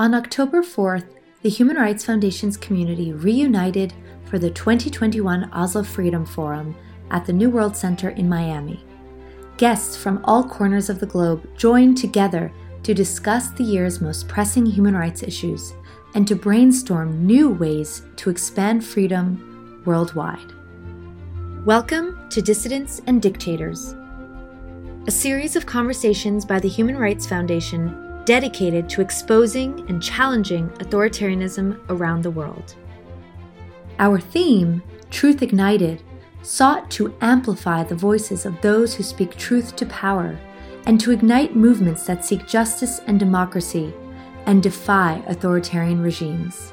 On October 4th, the Human Rights Foundation's community reunited for the 2021 Oslo Freedom Forum at the New World Center in Miami. Guests from all corners of the globe joined together to discuss the year's most pressing human rights issues and to brainstorm new ways to expand freedom worldwide. Welcome to Dissidents and Dictators, a series of conversations by the Human Rights Foundation dedicated to exposing and challenging authoritarianism around the world. Our theme, Truth Ignited, sought to amplify the voices of those who speak truth to power and to ignite movements that seek justice and democracy and defy authoritarian regimes.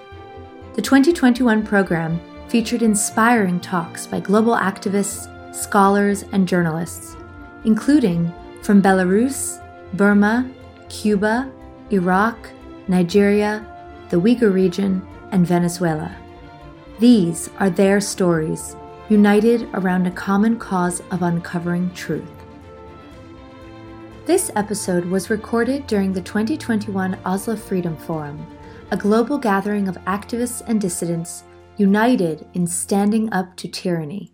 The 2021 program featured inspiring talks by global activists, scholars, and journalists, including from Belarus, Burma, Cuba, Iraq, Nigeria, the Uyghur region, and Venezuela. These are their stories, united around a common cause of uncovering truth. This episode was recorded during the 2021 Oslo Freedom Forum, a global gathering of activists and dissidents united in standing up to tyranny.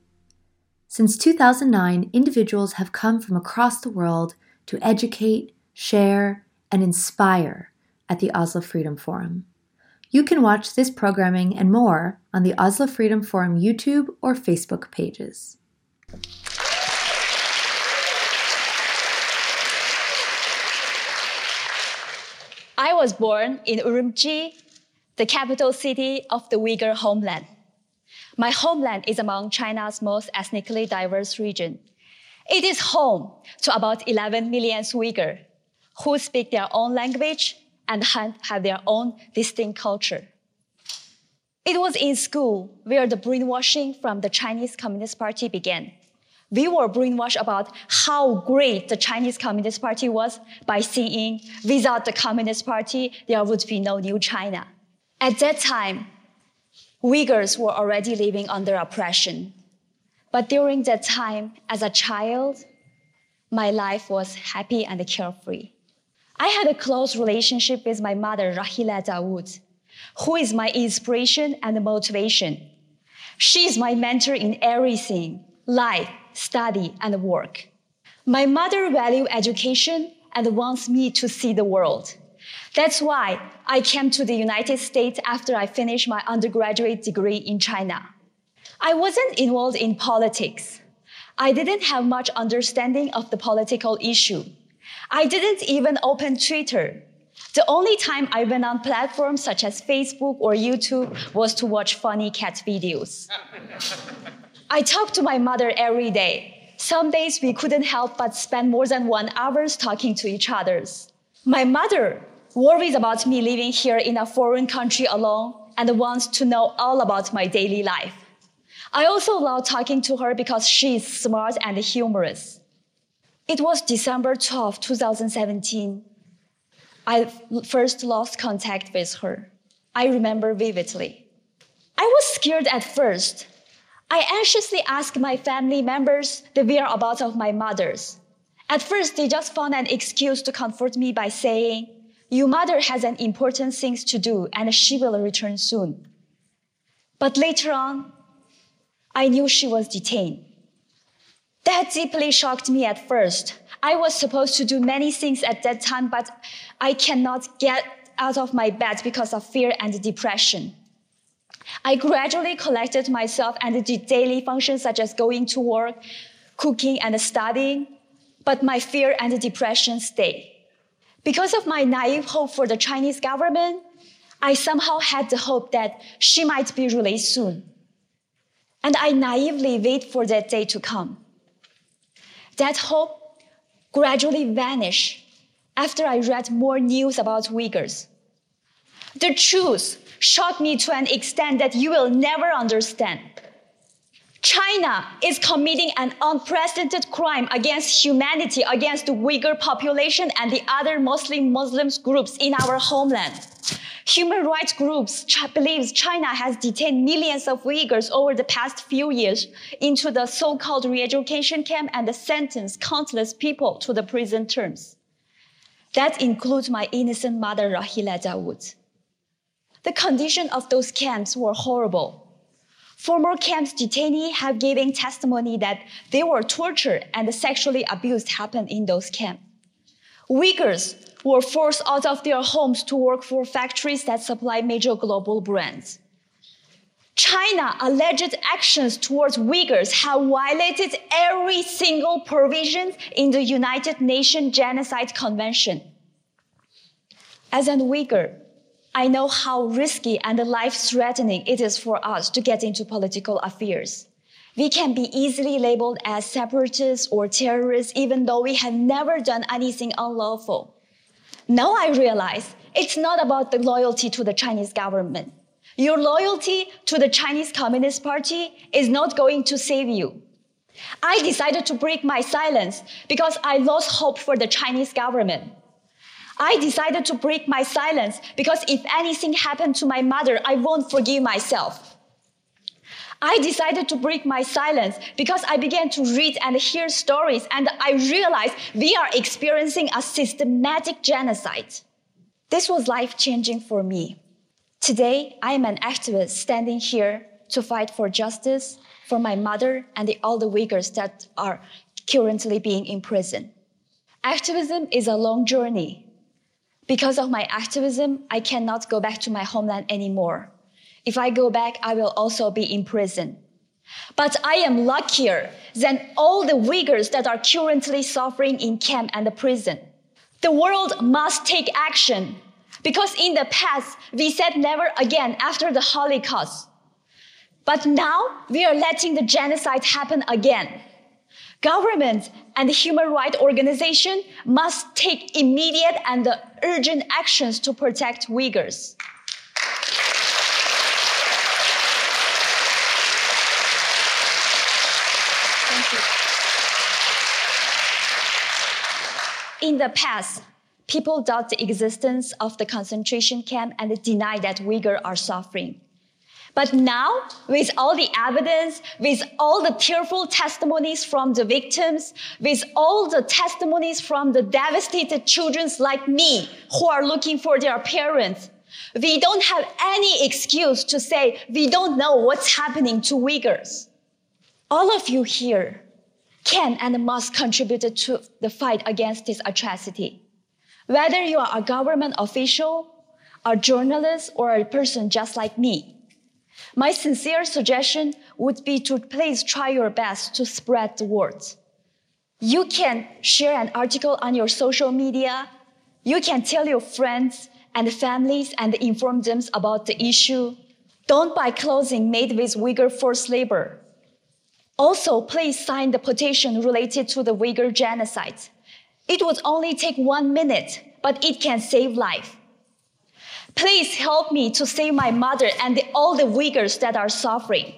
Since 2009, individuals have come from across the world to educate, share, and inspire at the Oslo Freedom Forum. You can watch this programming and more on the Oslo Freedom Forum YouTube or Facebook pages. I was born in Urumqi, the capital city of the Uyghur homeland. My homeland is among China's most ethnically diverse region. It is home to about 11 million Uyghur, who speak their own language and have their own distinct culture. It was in school where the brainwashing from the Chinese Communist Party began. We were brainwashed about how great the Chinese Communist Party was by seeing without the Communist Party, there would be no new China. At that time, Uyghurs were already living under oppression. But during that time, as a child, my life was happy and carefree. I had a close relationship with my mother, Rahile Dawut, who is my inspiration and motivation. She is my mentor in everything life, study, and work. My mother values education and wants me to see the world. That's why I came to the United States after I finished my undergraduate degree in China. I wasn't involved in politics. I didn't have much understanding of the political issue. I didn't even open Twitter. The only time I went on platforms such as Facebook or YouTube was to watch funny cat videos. I talked to my mother every day. Some days we couldn't help but spend more than one hours talking to each other. My mother worries about me living here in a foreign country alone and wants to know all about my daily life. I also love talking to her because she is smart and humorous. It was December 12, 2017. I first lost contact with her. I remember vividly. I was scared at first. I anxiously asked my family members the whereabouts of my mother's. At first, they just found an excuse to comfort me by saying, Your mother has an important things to do and she will return soon. But later on, I knew she was detained. That deeply shocked me at first. I was supposed to do many things at that time, but I cannot get out of my bed because of fear and depression. I gradually collected myself and did daily functions such as going to work, cooking, and studying, but my fear and depression stayed. Because of my naive hope for the Chinese government, I somehow had the hope that she might be released soon. And I naively wait for that day to come. That hope gradually vanished after I read more news about Uyghurs. The truth shocked me to an extent that you will never understand. China is committing an unprecedented crime against humanity, against the Uyghur population and the other Muslim Muslims groups in our homeland. Human rights groups ch- China has detained millions of Uyghurs over the past few years into the so-called re-education camp and sentenced countless people to the prison terms. That includes my innocent mother, Rahile Dawut. The condition of those camps were horrible. Former camps detainees have given testimony that they were tortured and sexually abused happened in those camps. Uyghurs were forced out of their homes to work for factories that supply major global brands. China alleged actions towards Uyghurs have violated every single provision in the United Nations Genocide Convention. As an Uyghur, I know how risky and life threatening it is for us to get into political affairs. We can be easily labeled as separatists or terrorists, even though we have never done anything unlawful. Now I realize it's not about the loyalty to the Chinese government. Your loyalty to the Chinese Communist Party is not going to save you. I decided to break my silence because I lost hope for the Chinese government. I decided to break my silence because if anything happened to my mother, I won't forgive myself. I decided to break my silence because I began to read and hear stories and I realized we are experiencing a systematic genocide. This was life changing for me. Today, I am an activist standing here to fight for justice for my mother and the, all the Uyghurs that are currently being imprisoned. Activism is a long journey. Because of my activism, I cannot go back to my homeland anymore. If I go back, I will also be in prison. But I am luckier than all the Uyghurs that are currently suffering in camp and the prison. The world must take action because in the past, we said never again after the Holocaust. But now we are letting the genocide happen again. Government and human rights organizations must take immediate and urgent actions to protect Uyghurs. In the past, people doubt the existence of the concentration camp and deny that Uyghurs are suffering. But now, with all the evidence, with all the tearful testimonies from the victims, with all the testimonies from the devastated children like me who are looking for their parents, we don't have any excuse to say we don't know what's happening to Uyghurs. All of you here can and must contribute to the fight against this atrocity. Whether you are a government official, a journalist, or a person just like me, my sincere suggestion would be to please try your best to spread the word. You can share an article on your social media. You can tell your friends and families and inform them about the issue. Don't buy clothing made with Uyghur forced labor. Also, please sign the petition related to the Uyghur genocide. It would only take one minute, but it can save life. Please help me to save my mother and all the Uyghurs that are suffering.